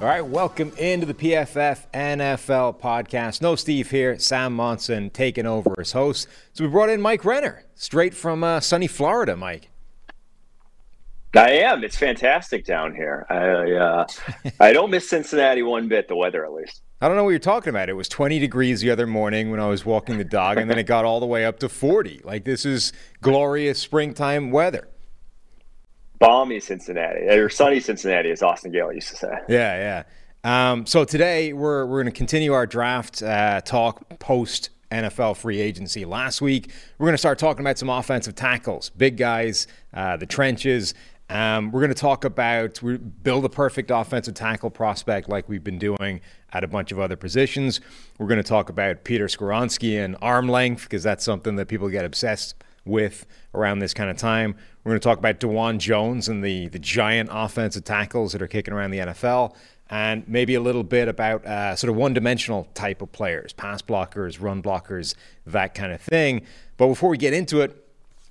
All right, welcome into the PFF NFL podcast. No Steve here, Sam Monson taking over as host. So we brought in Mike Renner, straight from uh, sunny Florida. Mike, I am. It's fantastic down here. I uh, I don't miss Cincinnati one bit. The weather, at least. I don't know what you're talking about. It was 20 degrees the other morning when I was walking the dog, and then it got all the way up to 40. Like this is glorious springtime weather. Balmy Cincinnati or sunny Cincinnati, as Austin Gayle used to say. Yeah, yeah. Um, so today we're we're going to continue our draft uh, talk post NFL free agency. Last week we're going to start talking about some offensive tackles, big guys, uh, the trenches. Um, we're going to talk about we build a perfect offensive tackle prospect like we've been doing at a bunch of other positions. We're going to talk about Peter Skoronski and arm length because that's something that people get obsessed with around this kind of time. We're going to talk about Dawand Jones and the the giant offensive tackles that are kicking around the NFL, and maybe a little bit about uh, sort of one-dimensional type of players, pass blockers, run blockers, that kind of thing. But before we get into it,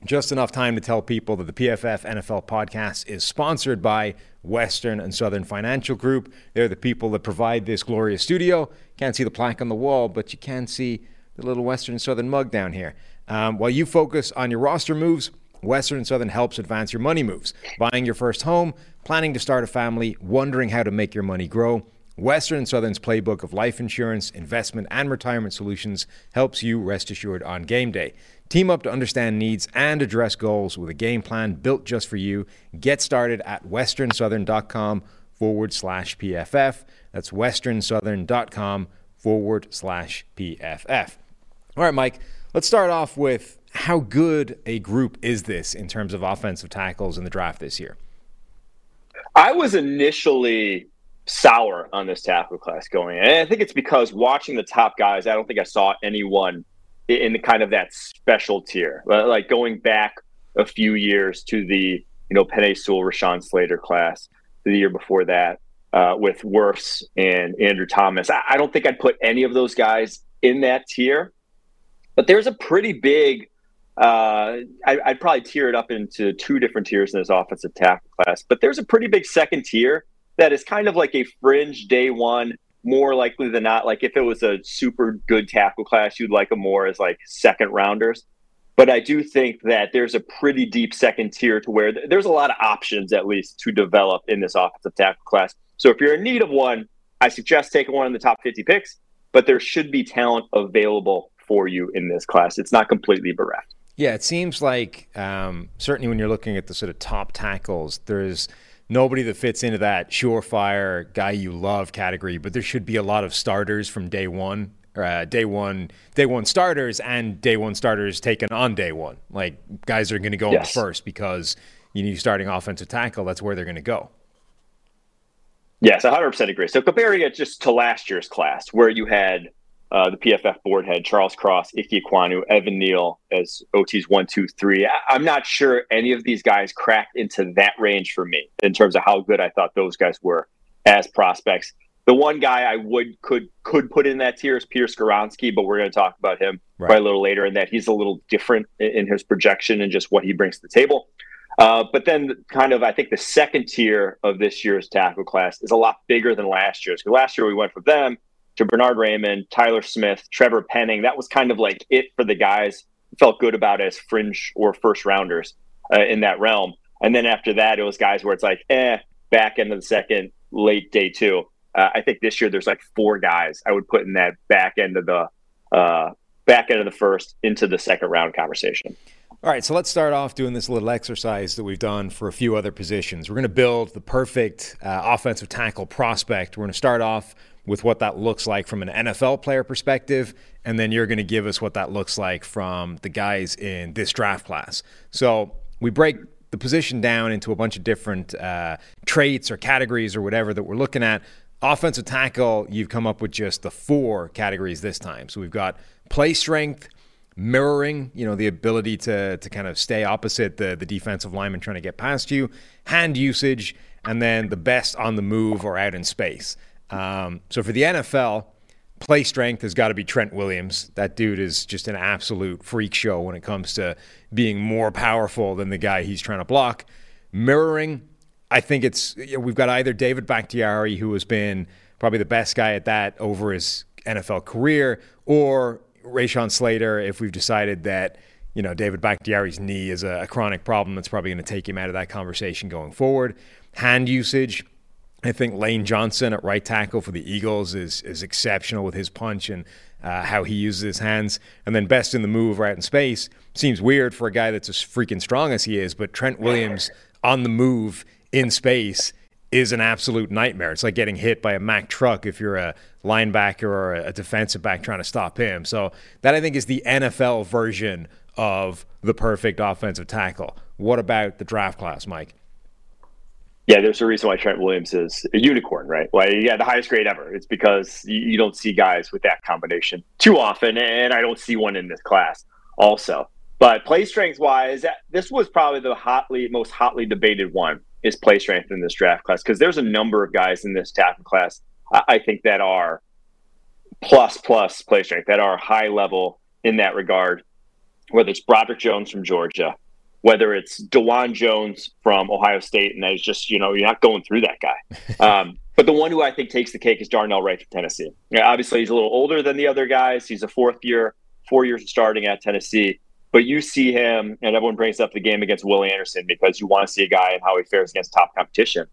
just enough time to tell people that the PFF NFL podcast is sponsored by Western and Southern Financial Group. They're the people that provide this glorious studio. Can't see the plaque on the wall, but you can see the little Western and Southern mug down here. Um, while you focus on your roster moves, Western Southern helps advance your money moves. Buying your first home, planning to start a family, wondering how to make your money grow. Western Southern's playbook of life insurance, investment, and retirement solutions helps you rest assured on game day. Team up to understand needs and address goals with a game plan built just for you. Get started at westernsouthern.com forward slash PFF. That's westernsouthern.com forward slash PFF. All right, Mike, let's start off with how good a group is this in terms of offensive tackles in the draft this year? I was initially sour on this tackle class going, and I think it's because watching the top guys, I don't think I saw anyone in the kind of that special tier. Like going back a few years to the you know Penei Sewell, Rashawn Slater class, the year before that uh, with Wirfs and Andrew Thomas. I, I don't think I'd put any of those guys in that tier, but there's a pretty big uh, I, would probably tier it up into two different tiers in this offensive tackle class. But there's a pretty big second tier that is kind of like a fringe day one. More likely than not, like if it was a super good tackle class, you'd like them more as like second rounders. But I do think that there's a pretty deep second tier to where th- there's a lot of options, at least, to develop in this offensive tackle class. So if you're in need of one, I suggest taking one in the top 50 picks, but there should be talent available for you in this class. It's not completely bereft. Yeah, it seems like um, certainly when you're looking at the sort of top tackles, there's nobody that fits into that surefire guy you love category, but there should be a lot of starters from day one. Uh, day one, day one starters, and day one starters taken on day one. Like guys are going to go yes. first because you need starting offensive tackle. That's where they're going to go. Yes, 100% agree. So comparing it just to last year's class, where you had uh, the PFF board head, Charles Cross, Ike Ekwonu, Evan Neal as OT's one, two, three. I- I'm not sure any of these guys cracked into that range for me in terms of how good I thought those guys were as prospects. The one guy I would could could put in that tier is Peter Skoronski, but we're going to talk about him right. probably a little later, and that he's a little different in his projection and just what he brings to the table. Uh, but then, kind of, I think the second tier of this year's tackle class is a lot bigger than last year's. Because last year we went from them to Bernhard Raimann, Tyler Smith, Trevor Penning. That was kind of like it for the guys felt good about as fringe or first rounders uh, in that realm. And then after that, it was guys where it's like, eh, back end of the second, late day two. Uh, I think this year there's like four guys I would put in that back end of the uh, back end of the first into the second round conversation. All right, so let's start off doing this little exercise that we've done for a few other positions. We're going to build the perfect uh, offensive tackle prospect. We're going to start off with what that looks like from an NFL player perspective, and then you're going to give us what that looks like from the guys in this draft class. So we break the position down into a bunch of different uh, traits or categories or whatever that we're looking at. Offensive tackle, you've come up with just the four categories this time. So we've got play strength mirroring, you know, the ability to to kind of stay opposite the the defensive lineman trying to get past you, hand usage, and then the best on the move or out in space. Um, so for the NFL, play strength has got to be Trent Williams. That dude is just an absolute freak show when it comes to being more powerful than the guy he's trying to block. Mirroring, I think it's you know, we've got either David Bakhtiari, who has been probably the best guy at that over his NFL career, or Rashawn Slater, if we've decided that you know David Bakhtiari's knee is a, a chronic problem, that's probably going to take him out of that conversation going forward. Hand usage. I think Lane Johnson at right tackle for the Eagles is is exceptional with his punch and uh, how he uses his hands. And then best in the move right in space seems weird for a guy that's as freaking strong as he is, but Trent Williams on the move in space is an absolute nightmare. It's like getting hit by a Mack truck if you're a linebacker or a defensive back trying to stop him. So that I think is the NFL version of the perfect offensive tackle. What about the draft class, Mike? Yeah, there's a reason why Trent Williams is a unicorn, right? Why yeah, the highest grade ever. It's because you don't see guys with that combination too often, and I don't see one in this class also. But play strength wise, this was probably the hotly most hotly debated one is play strength in this draft class because there's a number of guys in this tackle class I think that are plus plus play strength that are high level in that regard. Whether it's Broderick Jones from Georgia, whether it's Dawand Jones from Ohio State, and that is just you know you're not going through that guy. Um, but the one who I think takes the cake is Darnell Wright from Tennessee. Yeah, obviously, he's a little older than the other guys. He's a fourth year, four years starting at Tennessee. But you see him, and everyone brings up the game against Willie Anderson because you want to see a guy and how he fares against top competition.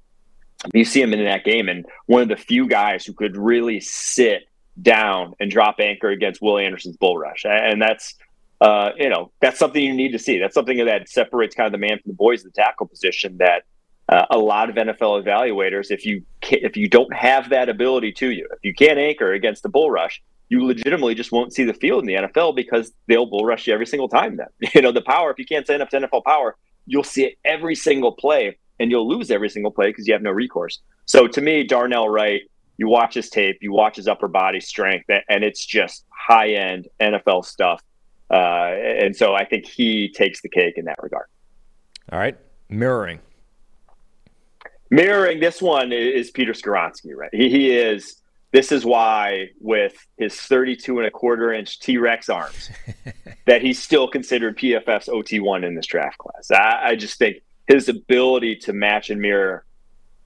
You see him in that game, and one of the few guys who could really sit down and drop anchor against Willie Anderson's bull rush, and that's uh, you know that's something you need to see. That's something that separates kind of the man from the boys in the tackle position. That uh, a lot of NFL evaluators, if you if you don't have that ability to you, if you can't anchor against the bull rush, you legitimately just won't see the field in the NFL because they'll bull rush you every single time. Then you know the power. If you can't stand up to NFL power, you'll see it every single play, and you'll lose every single play because you have no recourse. So to me, Darnell Wright, you watch his tape, you watch his upper body strength, and it's just high end NFL stuff. Uh, and so I think he takes the cake in that regard. All right, mirroring. Mirroring this one is Peter Skoronski, right? He, he is this is why, with his 32 and a quarter inch T Rex arms, that he's still considered PFF's OT1 in this draft class. I, I, just think his ability to match and mirror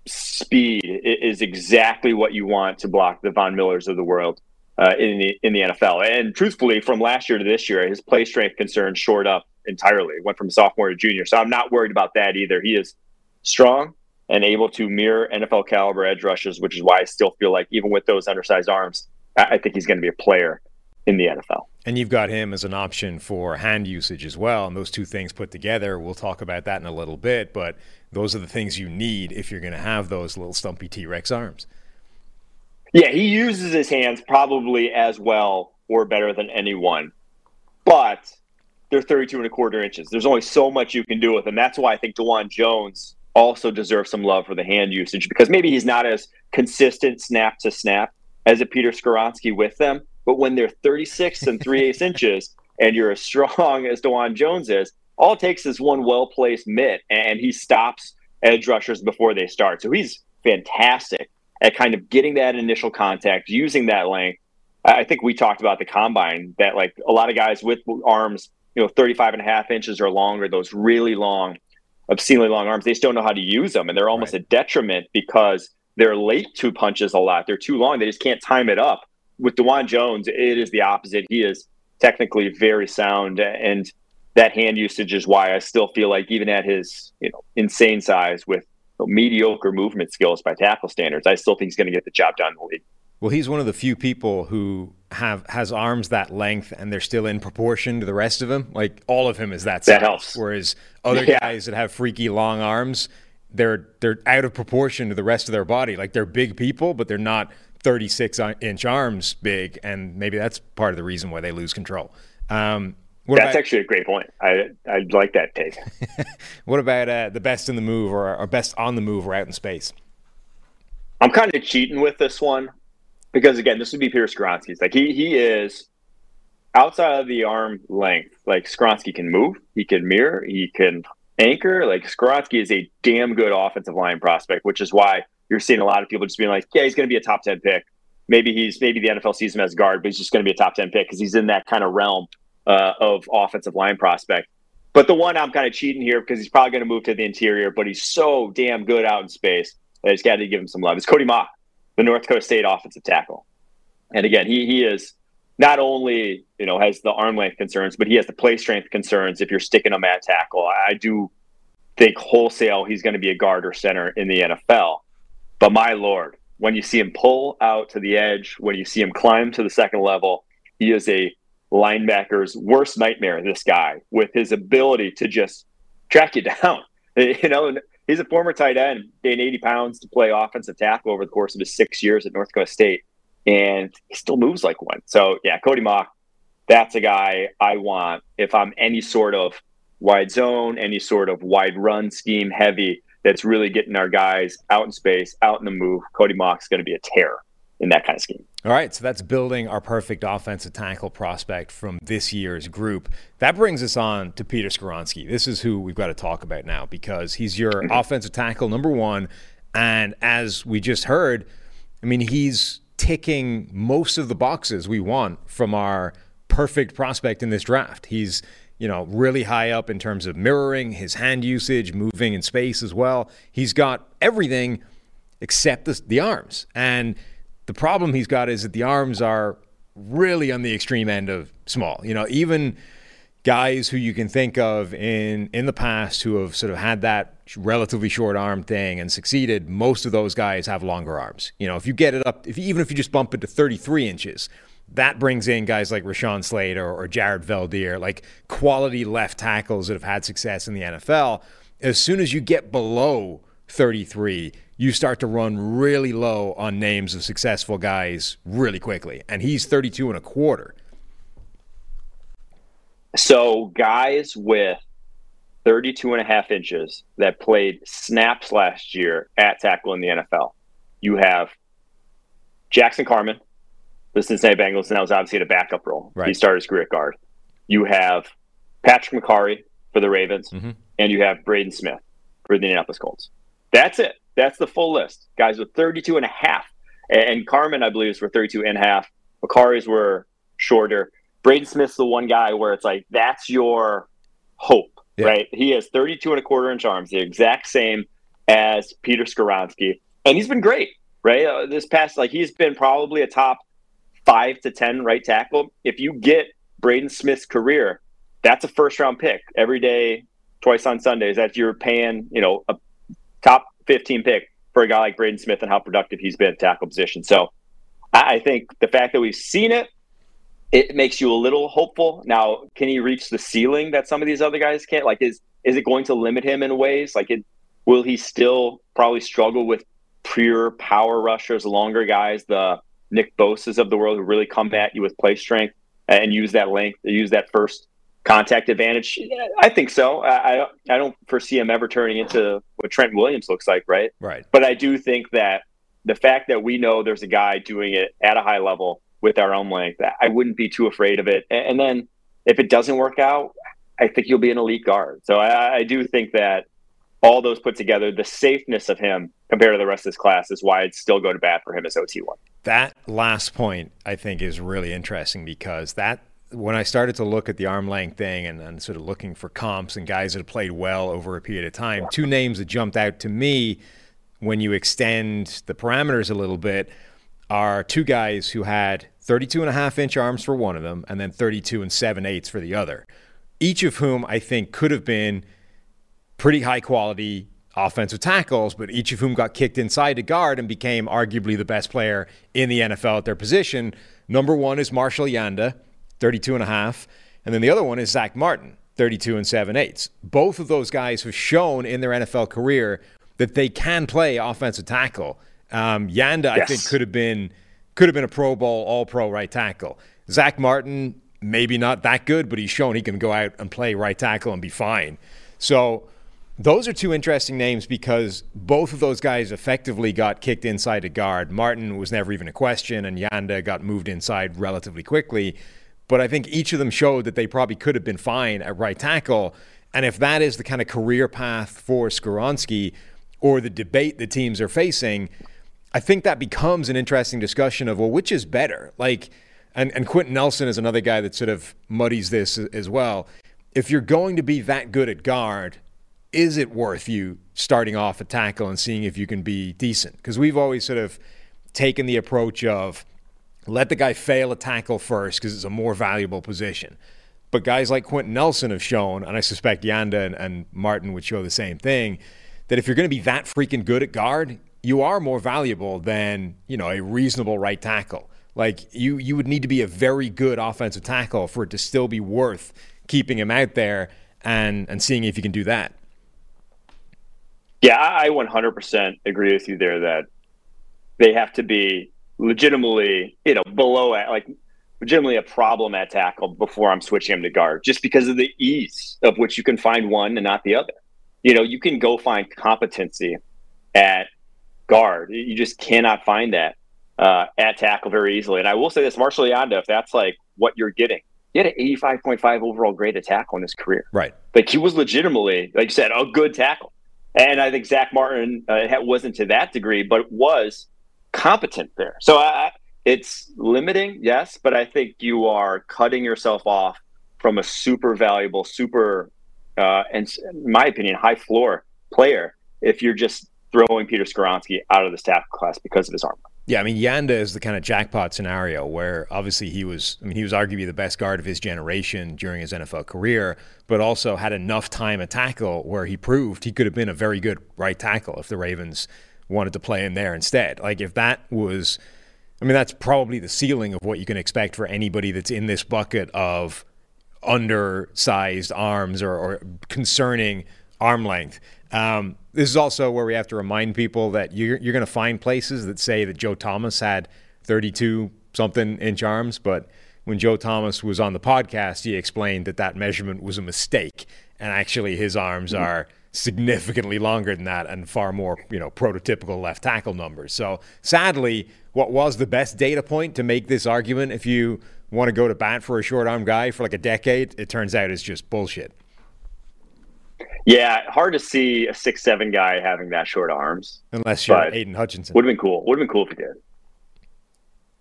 speed is exactly what you want to block the Von Millers of the world uh, in the in the NFL. And truthfully, from last year to this year, his play strength concerns shored up entirely. Went from sophomore to junior, so I'm not worried about that either. He is strong and able to mirror NFL caliber edge rushes, which is why I still feel like even with those undersized arms, I think he's going to be a player in the NFL. And you've got him as an option for hand usage as well. And those two things put together, we'll talk about that in a little bit, but those are the things you need if you're going to have those little stumpy T Rex arms. Yeah, he uses his hands probably as well or better than anyone, but they're 32 and a quarter inches. There's only so much you can do with them. That's why I think Dawand Jones also deserves some love for the hand usage because maybe he's not as consistent snap to snap as a Peter Skoronski with them, But when they're 36 and 3 eighths inches and you're as strong as Dawand Jones is, all it takes is one well placed mitt and he stops edge rushers before they start. So he's fantastic at kind of getting that initial contact, using that length. I think we talked about the combine that like a lot of guys with arms, you know, 35 and a half inches or longer, those really long, obscenely long arms, they just don't know how to use them. And they're almost right. a detriment because they're late to punches a lot. They're too long. They just can't time it up. With Dawand Jones, it is the opposite. He is technically very sound and that hand usage is why I still feel like even at his, you know, insane size with mediocre movement skills by tackle standards, I still think he's going to get the job done in the league. Well, he's one of the few people who have has arms that length and they're still in proportion to the rest of him. Like all of him is that size. That helps. Whereas other yeah. guys that have freaky long arms, they're they're out of proportion to the rest of their body. Like they're big people, but they're not 36 inch arms big, and maybe that's part of the reason why they lose control. Um, what That's about, actually a great point. I I like that take. what about uh, the best in the move or, or best on the move or out in space? I'm kind of cheating with this one because again, this would be Peter Skoronski's. Like he he is outside of the arm length. Like Skoronski can move, he can mirror, he can anchor. Like Skoronski is a damn good offensive line prospect, which is why you're seeing a lot of people just being like, yeah, he's going to be a top ten pick. Maybe he's maybe the NFL sees him as guard, but he's just going to be a top ten pick because he's in that kind of realm uh, of offensive line prospect. But the one I'm kind of cheating here because he's probably going to move to the interior, but he's so damn good out in space. I just got to give him some love. It's Cody Mauch, the North Dakota State offensive tackle. And again, he he is not only you know has the arm length concerns, but he has the play strength concerns. If you're sticking him at tackle, I do think wholesale he's going to be a guard or center in the NFL. But my lord, when you see him pull out to the edge, when you see him climb to the second level, he is a linebacker's worst nightmare, this guy, with his ability to just track you down. You know, he's a former tight end, gained 80 pounds to play offensive tackle over the course of his six years at North Dakota State, and he still moves like one. So, yeah, Cody Mauch, that's a guy I want if I'm any sort of wide zone, any sort of wide run scheme heavy that's really getting our guys out in space, out in the move. Cody Mauch's going to be a terror in that kind of scheme. All right, so that's building our perfect offensive tackle prospect from this year's group. That brings us on to Peter Skoronski. This is who we've got to talk about now because he's your mm-hmm. offensive tackle number one. And as we just heard, I mean, he's ticking most of the boxes we want from our perfect prospect in this draft. He's, you know, really high up in terms of mirroring, his hand usage, moving in space as well. He's got everything except the, the arms. And the problem he's got is that the arms are really on the extreme end of small. You know, even guys who you can think of in in the past who have sort of had that relatively short arm thing and succeeded, most of those guys have longer arms. You know, if you get it up, if even if you just bump it to 33 inches, that brings in guys like Rashawn Slater or, Jared Veldheer, like quality left tackles that have had success in the NFL. As soon as you get below 33, you start to run really low on names of successful guys really quickly. And he's 32 and a quarter. So, guys with 32 and a half inches that played snaps last year at tackle in the NFL, you have Jackson Carman, the Cincinnati Bengals, and that was obviously a backup role. Right. He started his career guard. You have Patrick Mekari for the Ravens, mm-hmm. and you have Braden Smith for the Indianapolis Colts. That's it. That's the full list. Guys with 32 and a half. And Carman, I believe, is for 32 and a half. Mekari's were shorter. Braden Smith's the one guy where it's like, that's your hope, yeah. right? He has 32 and a quarter inch arms, the exact same as Peter Skoronski. And he's been great, right? Uh, this past, like, he's been probably a top five to 10 right tackle. If you get Braden Smith's career, that's a first round pick every day, twice on Sundays that you're paying, you know, a top 15 pick for a guy like Braden Smith and how productive he's been at tackle position. So I think the fact that we've seen it, it makes you a little hopeful. Now, can he reach the ceiling that some of these other guys can't? Like, is is it going to limit him in ways? Like, it, will he still probably struggle with pure power rushers, longer guys, the Nick Bosas of the world who really come at you with play strength and use that length, use that first contact advantage? I think so. I, I don't foresee him ever turning into what Trent Williams looks like, right? Right. But I do think that the fact that we know there's a guy doing it at a high level with our own length, I wouldn't be too afraid of it. And then if it doesn't work out, I think you'll be an elite guard. So I, I do think that all those put together, the safeness of him compared to the rest of this class is why I'd still go to bat for him as OT one. That last point I think is really interesting because that when I started to look at the arm length thing and, and sort of looking for comps and guys that have played well over a period of time, two names that jumped out to me when you extend the parameters a little bit are two guys who had 32 and a half inch arms for one of them and then 32 and 7 eighths for the other. Each of whom I think could have been pretty high quality offensive tackles, but each of whom got kicked inside to guard and became arguably the best player in the NFL at their position. Number one is Marshall Yanda, 32 and a half. And then the other one is Zach Martin, 32 and 7 eighths. Both of those guys have shown in their NFL career that they can play offensive tackle. Um, Yanda, yes. I think, could have been could have been a Pro Bowl, All Pro right tackle. Zach Martin, maybe not that good, but he's shown he can go out and play right tackle and be fine. So those are two interesting names because both of those guys effectively got kicked inside a guard. Martin was never even a question, and Yanda got moved inside relatively quickly. But I think each of them showed that they probably could have been fine at right tackle. And if that is the kind of career path for Skoronski or the debate the teams are facing, I think that becomes an interesting discussion of, well, which is better? Like, and, and Quenton Nelson is another guy that sort of muddies this as well. If you're going to be that good at guard, is it worth you starting off a tackle and seeing if you can be decent? Because we've always sort of taken the approach of let the guy fail a tackle first because it's a more valuable position. But guys like Quenton Nelson have shown, and I suspect Yanda and, and Martin would show the same thing, that if you're going to be that freaking good at guard, you are more valuable than you know a reasonable right tackle. Like you, you would need to be a very good offensive tackle for it to still be worth keeping him out there and and seeing if you can do that. Yeah, I 100% agree with you there that they have to be legitimately, you know, below like legitimately a problem at tackle before I'm switching him to guard, just because of the ease of which you can find one and not the other. You know, you can go find competency at guard. You just cannot find that uh, at tackle very easily. And I will say this, Marshall Yanda, if that's like what you're getting, he had an 85.5 overall grade at tackle in his career. Right. Like he was legitimately, like you said, a good tackle. And I think Zach Martin uh, wasn't to that degree, but was competent there. So I, it's limiting, yes, but I think you are cutting yourself off from a super valuable, super, uh, and in my opinion, high floor player if you're just throwing Peter Skoronski out of the staff class because of his arm. Yeah, I mean Yanda is the kind of jackpot scenario where obviously he was I mean he was arguably the best guard of his generation during his NFL career, but also had enough time at tackle where he proved he could have been a very good right tackle if the Ravens wanted to play him there instead. Like if that was I mean that's probably the ceiling of what you can expect for anybody that's in this bucket of undersized arms or, or concerning arm length. Um, this is also where we have to remind people that you're, you're going to find places that say that Joe Thomas had 32 something inch arms, but when Joe Thomas was on the podcast, he explained that that measurement was a mistake, and actually his arms mm-hmm. Significantly longer than that and far more, you know, prototypical left tackle numbers. So sadly, what was the best data point to make this argument if you want to go to bat for a short arm guy for like a decade, it turns out is just bullshit. Yeah, hard to see a six seven guy having that short arms. Unless you're Aidan Hutchinson. Would have been cool. Would have been cool if he did.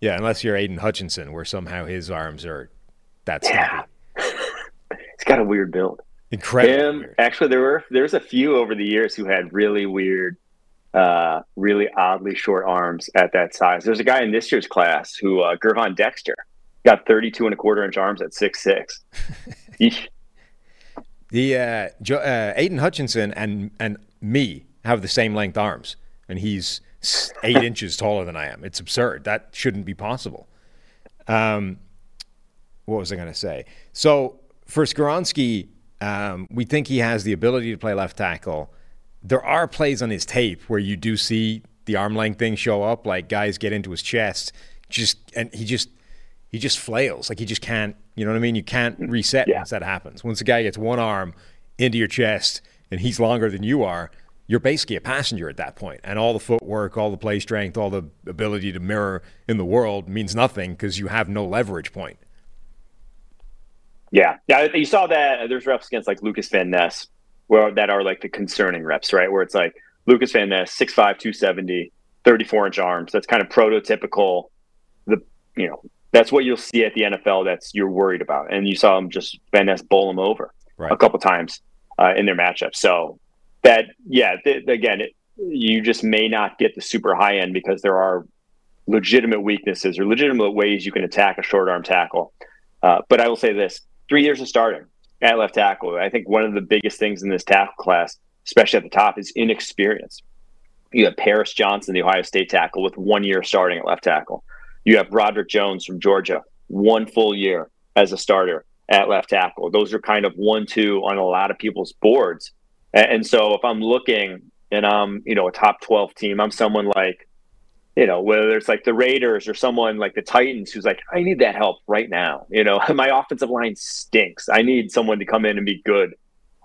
Yeah, unless you're Aidan Hutchinson, where somehow his arms are that yeah. He's got a weird build. Incredible. Him. Actually, there were there's a few over the years who had really weird, uh, really oddly short arms at that size. There's a guy in this year's class who uh, Gervon Dexter got 32 and a quarter inch arms at six six. The uh, jo- uh, Aidan Hutchinson and and me have the same length arms, and he's eight inches taller than I am. It's absurd. That shouldn't be possible. Um, what was I going to say? So for Skoronski, um, we think he has the ability to play left tackle. There are plays on his tape where you do see the arm length thing show up, like guys get into his chest, just and he just he just flails. Like he just can't, you know what I mean? You can't reset yeah. once that happens. Once a guy gets one arm into your chest and he's longer than you are, you're basically a passenger at that point, and all the footwork, all the play strength, all the ability to mirror in the world means nothing because you have no leverage point. Yeah, yeah, you saw that. There's reps against like Lucas Van Ness, where that are like the concerning reps, right? Where it's like Lucas Van Ness, 6'5", 270, 34 inch arms. That's kind of prototypical. The you know that's what you'll see at the NFL. That's you're worried about, and you saw him just Van Ness bowl him over right. a couple times uh, in their matchup. So that yeah, th- again, it, you just may not get the super high end because there are legitimate weaknesses or legitimate ways you can attack a short arm tackle. Uh, but I will say this: three years of starting at left tackle. I think one of the biggest things in this tackle class, especially at the top, is inexperience. You have Paris Johnson, the Ohio State tackle, with one year starting at left tackle. You have Broderick Jones from Georgia, one full year as a starter at left tackle. Those are kind of one, two on a lot of people's boards. And so if I'm looking and I'm, you know, a top 12 team, I'm someone like you know, whether it's like the Raiders or someone like the Titans who's like, I need that help right now. You know, my offensive line stinks. I need someone to come in and be good.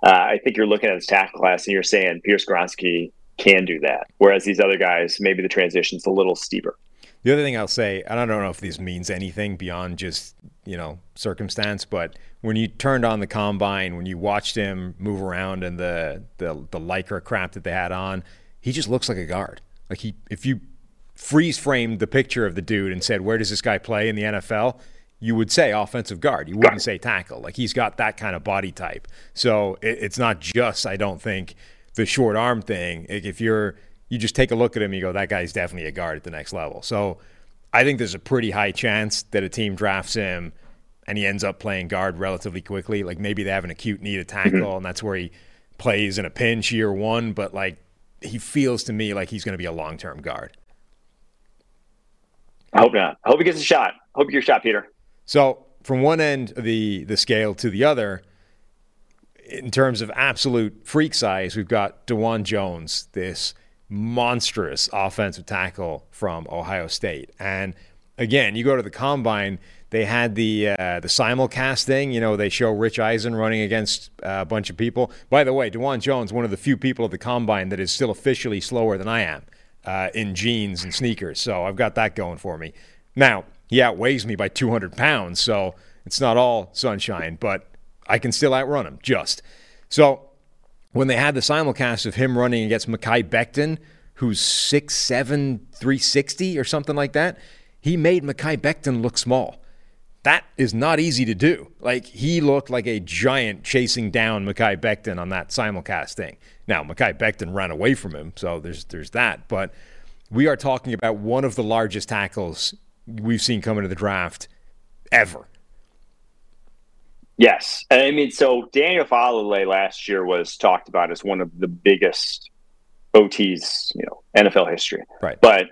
Uh, I think you're looking at this tackle class and you're saying Peter Skoronski can do that. Whereas these other guys, maybe the transition's a little steeper. The other thing I'll say, and I don't know if this means anything beyond just, you know, circumstance, but when you turned on the combine, when you watched him move around and the the the lycra crap that they had on, he just looks like a guard. Like he if you freeze framed the picture of the dude and said, "Where does this guy play in the NFL?" You would say offensive guard. You wouldn't say tackle. Like he's got that kind of body type. So it, it's not just, I don't think, the short arm thing. If you're, you just take a look at him, you go, that guy's definitely a guard at the next level. So I think there's a pretty high chance that a team drafts him and he ends up playing guard relatively quickly. Like maybe they have an acute need of tackle, mm-hmm. and that's where he plays in a pinch year one. But like he feels to me like he's going to be a long term guard. I hope not. I hope he gets a shot. I hope you get your shot, Peter. So from one end of the the scale to the other, in terms of absolute freak size, we've got Dawand Jones, this monstrous offensive tackle from Ohio State. And again, you go to the combine, they had the uh, the simulcast thing. You know, they show Rich Eisen running against uh, a bunch of people. By the way, Dawand Jones, one of the few people at the combine that is still officially slower than I am uh, in jeans and sneakers. So I've got that going for me. Now, he outweighs me by 200 pounds, so it's not all sunshine, but I can still outrun him just. So when they had the simulcast of him running against Mekhi Becton, who's 6'7, 360 or something like that, he made Mekhi Becton look small. That is not easy to do. Like, he looked like a giant chasing down Mekhi Becton on that simulcast thing. Now, Mekhi Becton ran away from him, so there's there's that. But we are talking about one of the largest tackles we've seen come into the draft ever. Yes, I mean, so Daniel Faalele last year was talked about as one of the biggest OTs, you know, NFL history. Right, but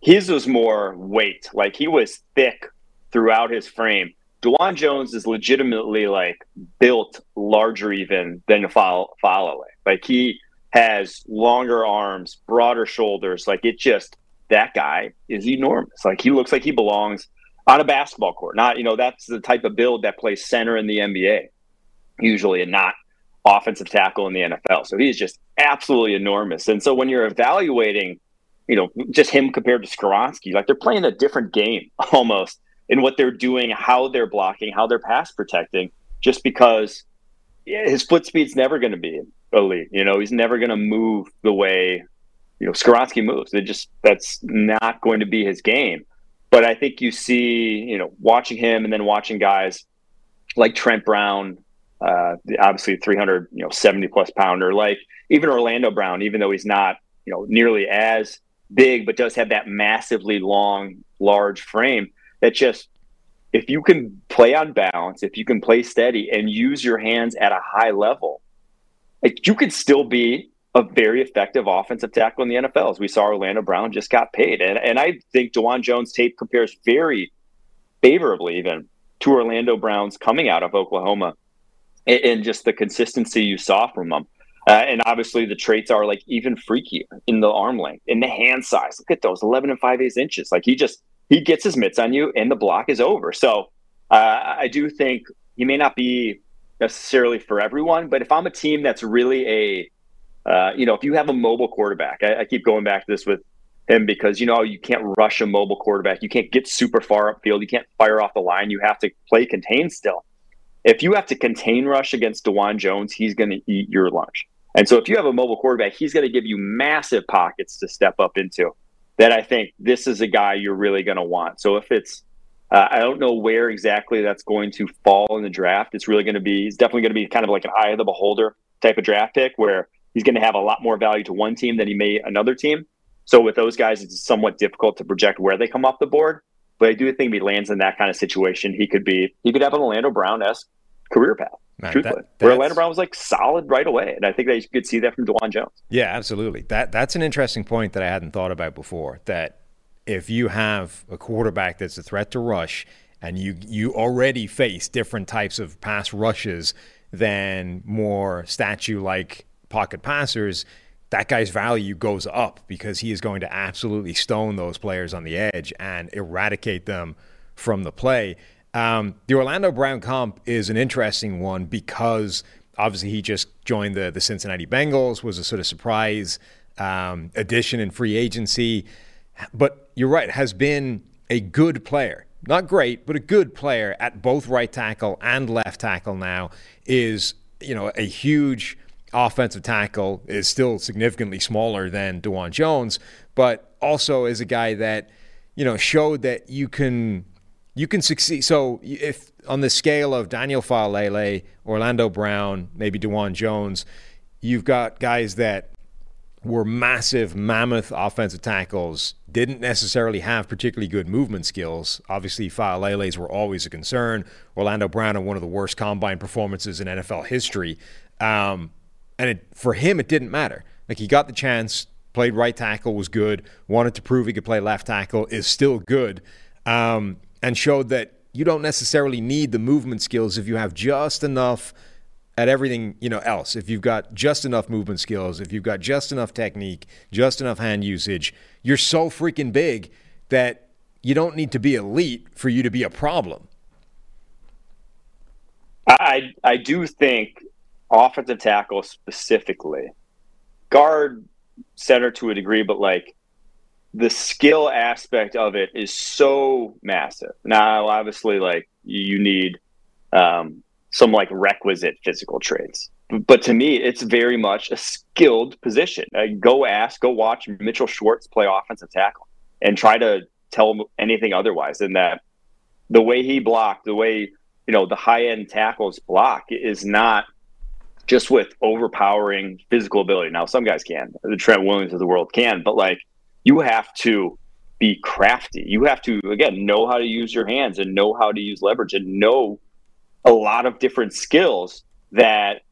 his was more weight. Like he was thick throughout his frame. Dawand Jones is legitimately like built larger even than Faalele. Like he has longer arms, broader shoulders. Like it just that guy is enormous. Like he looks like he belongs on a basketball court. Not you know that's the type of build that plays center in the NBA usually, and not offensive tackle in the NFL. So he's just absolutely enormous. And so when you're evaluating, you know, just him compared to Skoronski, like they're playing a different game almost in what they're doing, how they're blocking, how they're pass protecting, just because his foot speed's never going to be elite. You know, he's never going to move the way, you know, Skoronski moves. It just, that's not going to be his game. But I think you see, you know, watching him and then watching guys like Trent Brown, uh, obviously 300, you know, 70 plus pounder, like even Orlando Brown, even though he's not, you know, nearly as big, but does have that massively long, large frame that just if you can play on balance, if you can play steady and use your hands at a high level, like you could still be a very effective offensive tackle in the NFL. As we saw, Orlando Brown just got paid, and and I think Dawand Jones' tape compares very favorably even to Orlando Brown's coming out of Oklahoma, and, and just the consistency you saw from them. Uh, and obviously, the traits are like even freakier in the arm length, in the hand size. Look at those, eleven and five eighths inches. Like he just he gets his mitts on you and the block is over. So uh, I do think he may not be necessarily for everyone, but if I'm a team that's really a Uh, you know, if you have a mobile quarterback, I, I keep going back to this with him because you know you can't rush a mobile quarterback. You can't get super far upfield. You can't fire off the line. You have to play contain still. If you have to contain rush against Dawand Jones, he's going to eat your lunch. And so if you have a mobile quarterback, he's going to give you massive pockets to step up into. That I think this is a guy you're really going to want. So if it's, uh, I don't know where exactly that's going to fall in the draft. It's really going to be, it's definitely going to be kind of like an eye of the beholder type of draft pick where he's going to have a lot more value to one team than he may another team. So with those guys, it's somewhat difficult to project where they come off the board. But I do think if he lands in that kind of situation, he could be he could have an Orlando Brown esque career path. Man, truthfully, that, where Orlando Brown was like solid right away, and I think that you could see that from Dawand Jones. Yeah, absolutely. That that's an interesting point that I hadn't thought about before. That if you have a quarterback that's a threat to rush, and you you already face different types of pass rushes than more statue like pocket passers, that guy's value goes up because he is going to absolutely stone those players on the edge and eradicate them from the play. Um, the Orlando Brown comp is an interesting one because obviously he just joined the the Cincinnati Bengals, was a sort of surprise um, addition in free agency. But you're right, has been a good player. Not great, but a good player at both right tackle and left tackle now is, you know, a huge offensive tackle is still significantly smaller than Dawand Jones, but also is a guy that, you know, showed that you can you can succeed. So if on the scale of Daniel Faalele, Orlando Brown, maybe Dawand Jones, you've got guys that were massive, mammoth offensive tackles, didn't necessarily have particularly good movement skills. Obviously, Faalele's were always a concern. Orlando Brown had one of the worst combine performances in NFL history. Um, and it, for him, it didn't matter. Like he got the chance, played right tackle, was good, wanted to prove he could play left tackle, is still good. Um, and showed that you don't necessarily need the movement skills if you have just enough at everything you know else if you've got just enough movement skills if you've got just enough technique just enough hand usage you're so freaking big that you don't need to be elite for you to be a problem i i do think offensive tackle specifically guard center to a degree but like the skill aspect of it is so massive. Now, obviously, like you need um, some like requisite physical traits, but to me, it's very much a skilled position. Uh, go ask, go watch Mitchell Schwartz play offensive tackle, and try to tell anything otherwise than that. The way he blocked, the way you know the high end tackles block is not just with overpowering physical ability. Now, some guys can, the Trent Williams of the world can, but like you have to be crafty. You have to, again, know how to use your hands and know how to use leverage and know a lot of different skills that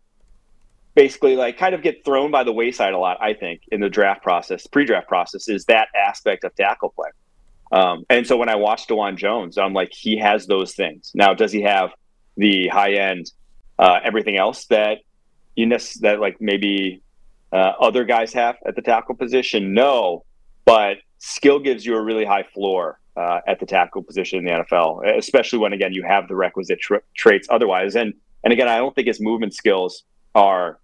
basically like kind of get thrown by the wayside a lot, I think, in the draft process, pre draft process, is that aspect of tackle play. Um, and so when I watched Dawand Jones, I'm like, he has those things. Now, does he have the high end, uh, everything else that you know, that like maybe uh, other guys have at the tackle position? No, but skill gives you a really high floor uh, at the tackle position in the NFL, especially when again you have the requisite tra- traits otherwise. And and again, I don't think his movement skills are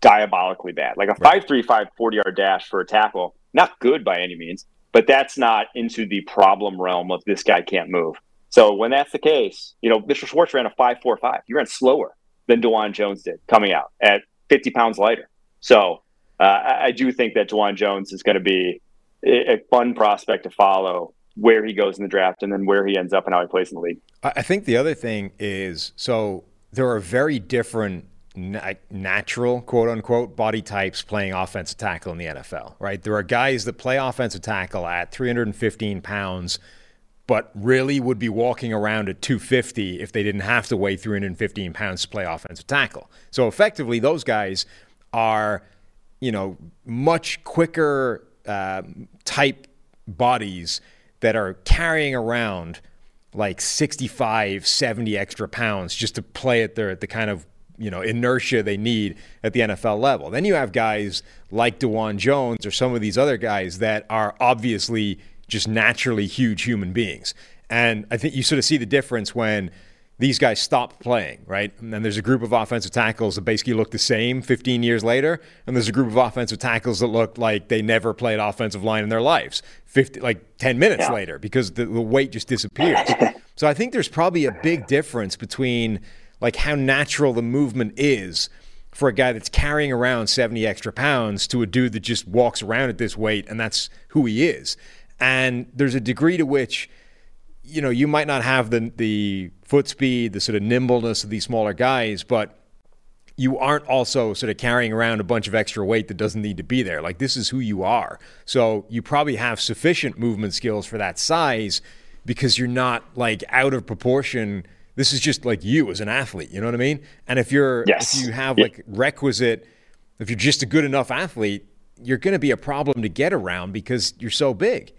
diabolically bad. Like a five three five 40 yard dash for a tackle, not good by any means, but that's not into the problem realm of this guy can't move. So when that's the case, you know, Mr. Schwartz ran a five four five. He ran slower than Dawand Jones did coming out at 50 pounds lighter. So uh, I, I do think that Dawand Jones is going to be a fun prospect to follow where he goes in the draft and then where he ends up and how he plays in the league. I think the other thing is so there are very different natural quote unquote body types playing offensive tackle in the NFL, right? There are guys that play offensive tackle at 315 pounds, but really would be walking around at 250 if they didn't have to weigh 315 pounds to play offensive tackle. So effectively, those guys are, you know, much quicker uh, type bodies that are carrying around like 65, 70 extra pounds just to play at their the kind of you know inertia they need at the NFL level. Then you have guys like Dawand Jones or some of these other guys that are obviously just naturally huge human beings. And I think you sort of see the difference when these guys stop playing, right? And then there's a group of offensive tackles that basically look the same 15 years later, and there's a group of offensive tackles that look like they never played offensive line in their lives, 50 like 10 minutes yeah. later because the, the weight just disappears. so I think there's probably a big difference between like how natural the movement is for a guy that's carrying around 70 extra pounds to a dude that just walks around at this weight and that's who he is. And there's a degree to which you know, you might not have the the foot speed, the sort of nimbleness of these smaller guys, but you aren't also sort of carrying around a bunch of extra weight that doesn't need to be there. Like this is who you are. So you probably have sufficient movement skills for that size because you're not like out of proportion. This is just like you as an athlete, you know what I mean? And if you're yes. if you have like requisite if you're just a good enough athlete, you're going to be a problem to get around because you're so big.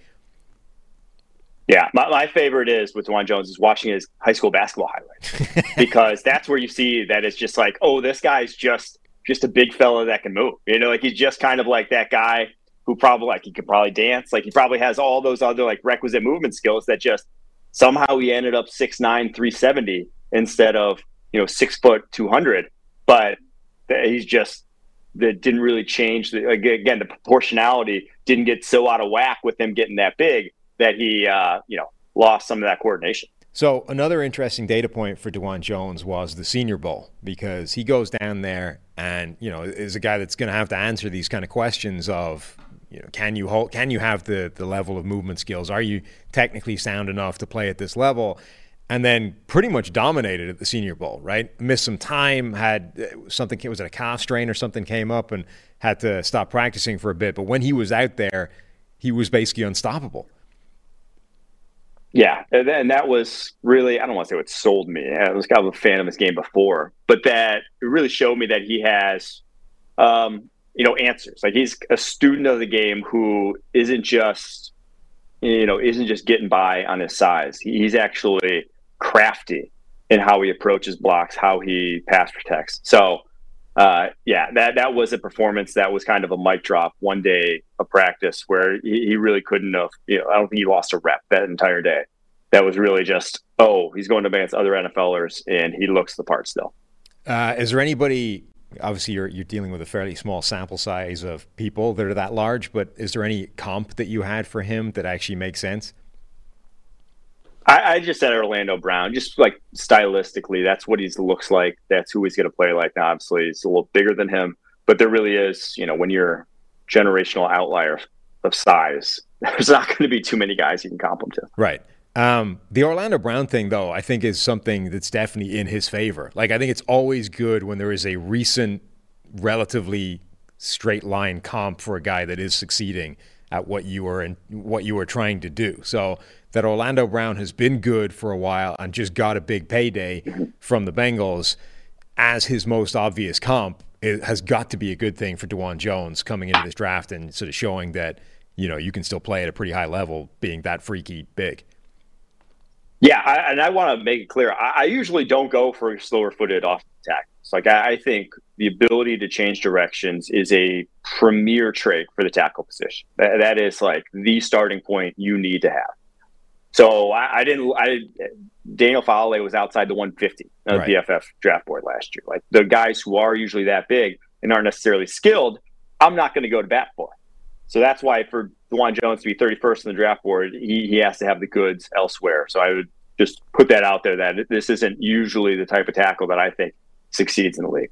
Yeah, my, my favorite is with Dawand Jones is watching his high school basketball highlights because that's where you see that it's just like, oh, this guy's just just a big fella that can move. You know, like he's just kind of like that guy who probably like he could probably dance, like he probably has all those other like requisite movement skills that just somehow he ended up 6'9", 370 instead of you know six foot two hundred. But he's just that didn't really change. The, again, the proportionality didn't get so out of whack with him getting that big that he, uh, you know, lost some of that coordination. So another interesting data point for Dawand Jones was the Senior Bowl because he goes down there and you know is a guy that's going to have to answer these kind of questions of you know can you hold can you have the the level of movement skills are you technically sound enough to play at this level and then pretty much dominated at the Senior Bowl right missed some time had uh, something was it a calf strain or something came up and had to stop practicing for a bit but when he was out there he was basically unstoppable. Yeah, and that was really, I don't want to say what sold me. I was kind of a fan of his game before, but that really showed me that he has, um, you know, answers. Like he's a student of the game who isn't just, you know, isn't just getting by on his size. He's actually crafty in how he approaches blocks, how he pass protects. So, uh, yeah, that that was a performance that was kind of a mic drop one day of practice where he, he, really couldn't have. You know, I don't think he lost a rep that entire day. That was really just oh, he's going to against other NFLers and he looks the part still. Uh, is there anybody? Obviously, you're you're dealing with a fairly small sample size of people that are that large, but is there any comp that you had for him that actually makes sense? I, I, just said Orlando Brown, just like stylistically, that's what he looks like. That's who he's going to play like. Now, obviously, he's a little bigger than him, but there really is, you know, when you're generational outlier of size, there's not going to be too many guys you can comp him to. Right. Um, the Orlando Brown thing, though, I think is something that's definitely in his favor. Like, I think it's always good when there is a recent, relatively straight line comp for a guy that is succeeding at what you were and what you were trying to do. So that Orlando Brown has been good for a while and just got a big payday from the Bengals as his most obvious comp it has got to be a good thing for Dawand Jones coming into this draft and sort of showing that you know you can still play at a pretty high level being that freaky big. Yeah, I, and I want to make it clear. I, I, usually don't go for slower footed off tackles. Like I, I think the ability to change directions is a premier trait for the tackle position. That, that is like the starting point you need to have. So I, I didn't. I Daniel Faalele was outside the 150 of right. the PFF draft board last year. Like the guys who are usually that big and aren't necessarily skilled, I'm not going to go to bat for. So that's why for Dawand Jones to be 31st in the draft board, he, he has to have the goods elsewhere. So I would just put that out there that this isn't usually the type of tackle that I think succeeds in the league.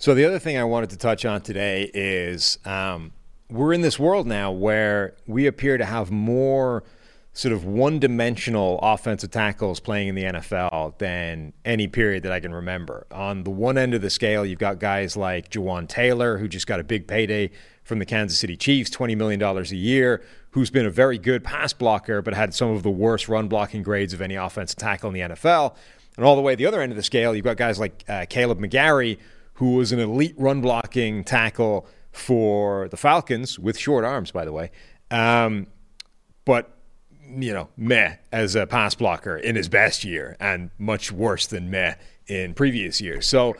So, the other thing I wanted to touch on today is um, we're in this world now where we appear to have more sort of one dimensional offensive tackles playing in the NFL than any period that I can remember. On the one end of the scale, you've got guys like Jawaan Taylor, who just got a big payday from the Kansas City Chiefs, $20 million a year, who's been a very good pass blocker, but had some of the worst run blocking grades of any offensive tackle in the NFL. And all the way at the other end of the scale, you've got guys like uh, Kaleb McGary, who was an elite run blocking tackle for the Falcons with short arms, by the way. Um, but you know, meh as a pass blocker in his best year, and much worse than meh in previous years. So,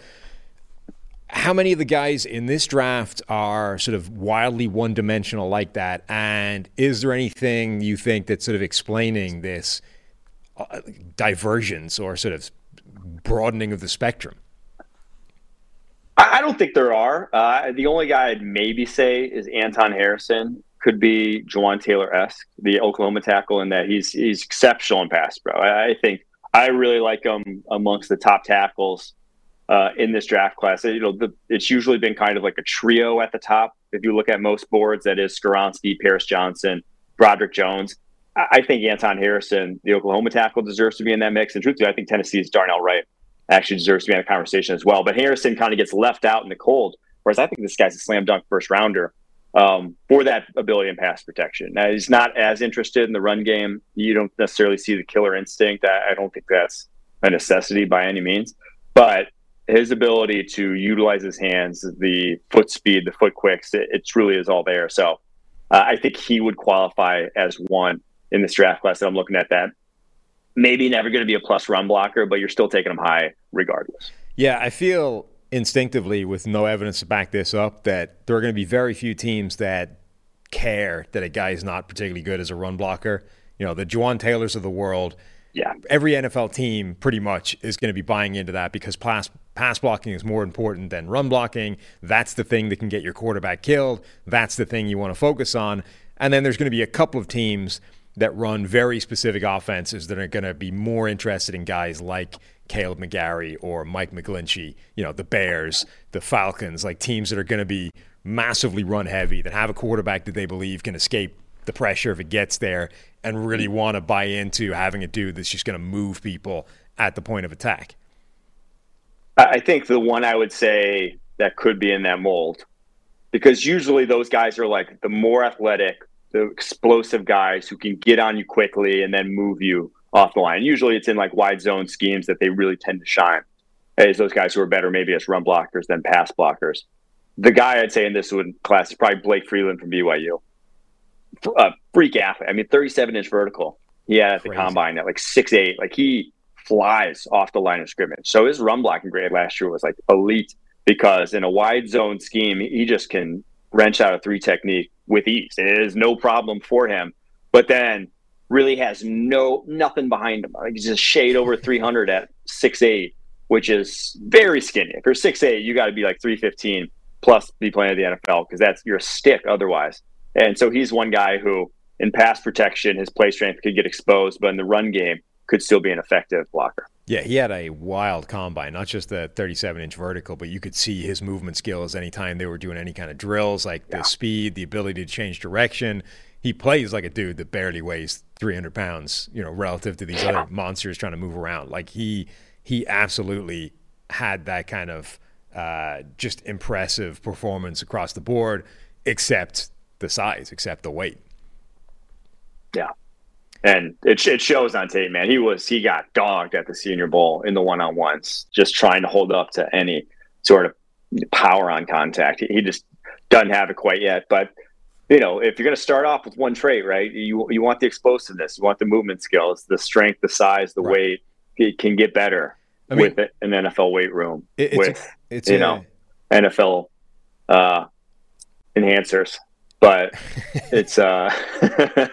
how many of the guys in this draft are sort of wildly one dimensional like that? And is there anything you think that's sort of explaining this uh, divergence or sort of broadening of the spectrum? I don't think there are. Uh, the only guy I'd maybe say is Anton Harrison. Could be Jawaan Taylor esque, the Oklahoma tackle, in that he's he's exceptional in pass pro. I, I think I really like him amongst the top tackles uh, in this draft class. You know, the, it's usually been kind of like a trio at the top. If you look at most boards, that is Skoronski, Paris Johnson, Broderick Jones. I, I think Anton Harrison, the Oklahoma tackle, deserves to be in that mix. And truthfully, I think Tennessee's Darnell Wright actually deserves to be in a conversation as well. But Harrison kind of gets left out in the cold, whereas I think this guy's a slam dunk first rounder um, for that ability and pass protection. Now, he's not as interested in the run game. You don't necessarily see the killer instinct. I, I don't think that's a necessity by any means. But his ability to utilize his hands, the foot speed, the foot quicks, it, it truly is all there. So uh, I think he would qualify as one in this draft class that I'm looking at that maybe never going to be a plus run blocker, but you're still taking him high regardless. Yeah, I feel instinctively, with no evidence to back this up, that there are going to be very few teams that care that a guy is not particularly good as a run blocker. You know, the Jawaan Taylors of the world. Yeah. Every NFL team pretty much is going to be buying into that because pass, pass blocking is more important than run blocking. That's the thing that can get your quarterback killed. That's the thing you want to focus on. And then there's going to be a couple of teams that run very specific offenses that are going to be more interested in guys like Kaleb McGary or Mike McGlinchey, you know, the Bears, the Falcons, like teams that are going to be massively run heavy, that have a quarterback that they believe can escape the pressure if it gets there and really want to buy into having a dude that's just going to move people at the point of attack. I think the one I would say that could be in that mold, because usually those guys are like the more athletic, the explosive guys who can get on you quickly and then move you off the line. Usually it's in like wide zone schemes that they really tend to shine as those guys who are better maybe as run blockers than pass blockers. The guy I'd say in this one class is probably Blake Freeland from BYU. A uh, freak athlete. I mean, 37 inch vertical. He had at the Crazy. combine at like six eight. Like he flies off the line of scrimmage. So his run blocking grade last year was like elite because in a wide zone scheme, he just can wrench out a three technique with ease. It is no problem for him. But then really has no nothing behind him. Like he's just shade over 300 at six eight, which is very skinny. If you're six eight, you got to be like 315 plus be playing at the NFL because that's your stick otherwise. And so he's one guy who, in pass protection, his play strength could get exposed, but in the run game, could still be an effective blocker. Yeah, he had a wild combine, not just the 37 inch vertical, but you could see his movement skills anytime they were doing any kind of drills, like yeah. the speed, the ability to change direction. He plays like a dude that barely weighs 300 pounds, you know, relative to these other monsters trying to move around. Like he, he absolutely had that kind of uh, just impressive performance across the board, except the size, except the weight. Yeah and it, it shows on tape, man. He was he got dogged at the Senior Bowl in the one on ones, just trying to hold up to any sort of power on contact. He, he just doesn't have it quite yet. But you know, if you're going to start off with one trait, right? You you want the explosiveness, you want the movement skills, the strength, the size, the right. weight. It can get better I mean, with an NFL weight room it, it's with a, it's you a, know NFL uh, enhancers, but it's uh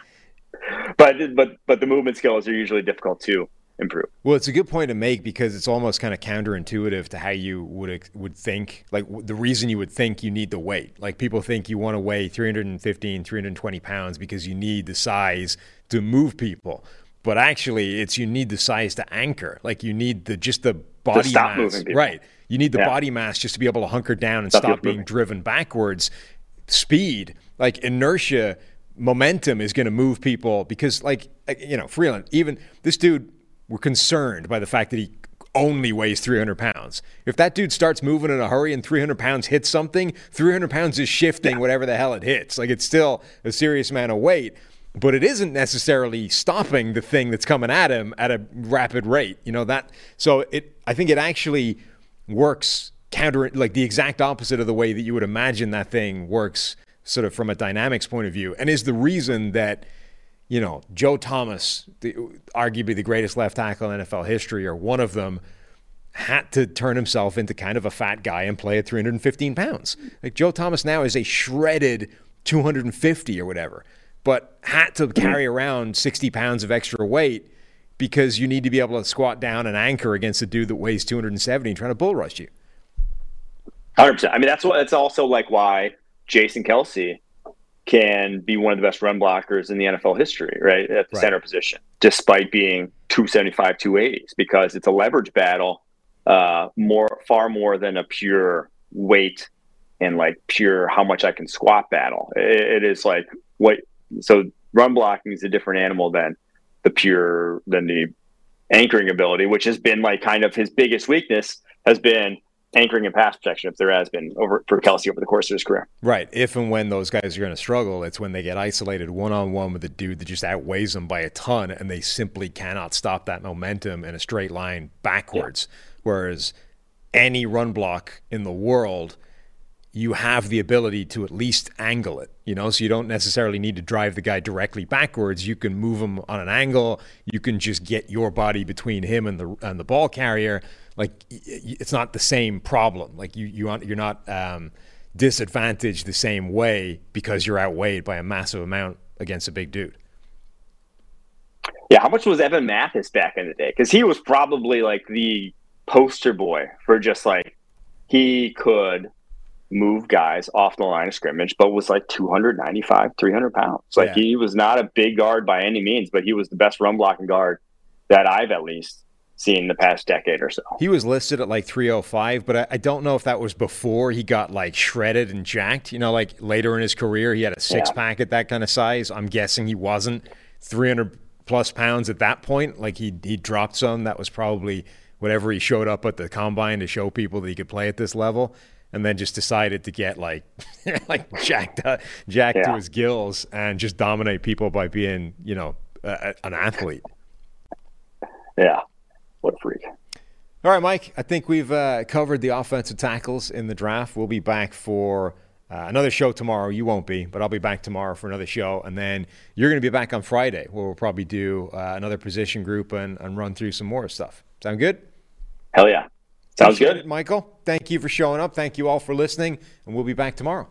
but but but the movement skills are usually difficult to improve. Well, it's a good point to make because it's almost kind of counterintuitive to how you would would think. Like the reason you would think you need the weight. Like people think you want to weigh 315, 320 pounds because you need the size to move people. But actually, it's you need the size to anchor. Like you need the just the body mass, right? You need the yeah. body mass just to be able to hunker down and stop, stop being moving. driven backwards. Speed, like inertia momentum is going to move people because, like, uh, you know, Freeland, even this dude, we're concerned by the fact that he only weighs 300 pounds. If that dude starts moving in a hurry and 300 pounds hits something, 300 pounds is shifting yeah. whatever the hell it hits. Like, it's still a serious amount of weight. but it isn't necessarily stopping the thing that's coming at him at a rapid rate. You know that. So it, I think it actually works counter, like the exact opposite of the way that you would imagine that thing works, sort of from a dynamics point of view, and is the reason that. You know, Joe Thomas, the, arguably the greatest left tackle in NFL history, or one of them, had to turn himself into kind of a fat guy and play at 315 pounds. Like Joe Thomas now is a shredded 250 or whatever but had to carry around 60 pounds of extra weight because you need to be able to squat down and anchor against a dude that weighs 270 trying to bull rush you. 100%. I mean, that's what, that's also like why Jason Kelce can be one of the best run blockers in the NFL history, right? At the right. center position, despite being 275, 280s, because it's a leverage battle uh, more, far more than a pure weight and like pure how much I can squat battle. it, it is like what so run blocking is a different animal than the pure than the anchoring ability, which has been like kind of his biggest weakness has been anchoring and pass protection if there has been over for Kelce over the course of his career. Right. If and when those guys are going to struggle, it's when they get isolated one on one with a dude that just outweighs them by a ton and they simply cannot stop that momentum in a straight line backwards. Yeah. Whereas any run block in the world you have the ability to at least angle it, you know, so you don't necessarily need to drive the guy directly backwards. You can move him on an angle. You can just get your body between him and the and the ball carrier. Like it's not the same problem. Like you you you're not um, disadvantaged the same way because you're outweighed by a massive amount against a big dude. Yeah, how much was Evan Mathis back in the day? Because he was probably like the poster boy for just like he could move guys off the line of scrimmage, but was like 295, 300 pounds. Like yeah. he was not a big guard by any means, but he was the best run blocking guard that I've at least seen the past decade or so. He was listed at like 305, but I, I don't know if that was before he got like shredded and jacked. You know, like later in his career, he had a six yeah. pack at that kind of size. I'm guessing he wasn't 300 plus pounds at that point. Like he he dropped some. That was probably whatever he showed up at the combine to show people that he could play at this level and then just decided to get like like jacked up, jacked yeah. to his gills and just dominate people by being you know a, an athlete. Yeah, what a freak. All right, Mike. I think we've uh, covered the offensive tackles in the draft. We'll be back for uh, another show tomorrow. You won't be, but I'll be back tomorrow for another show. And then you're going to be back on Friday, where we'll probably do uh, another position group and, and run through some more stuff. Sound good? Hell yeah. Sounds Appreciate good. It, Michael. Thank you for showing up. Thank you all for listening, and we'll be back tomorrow.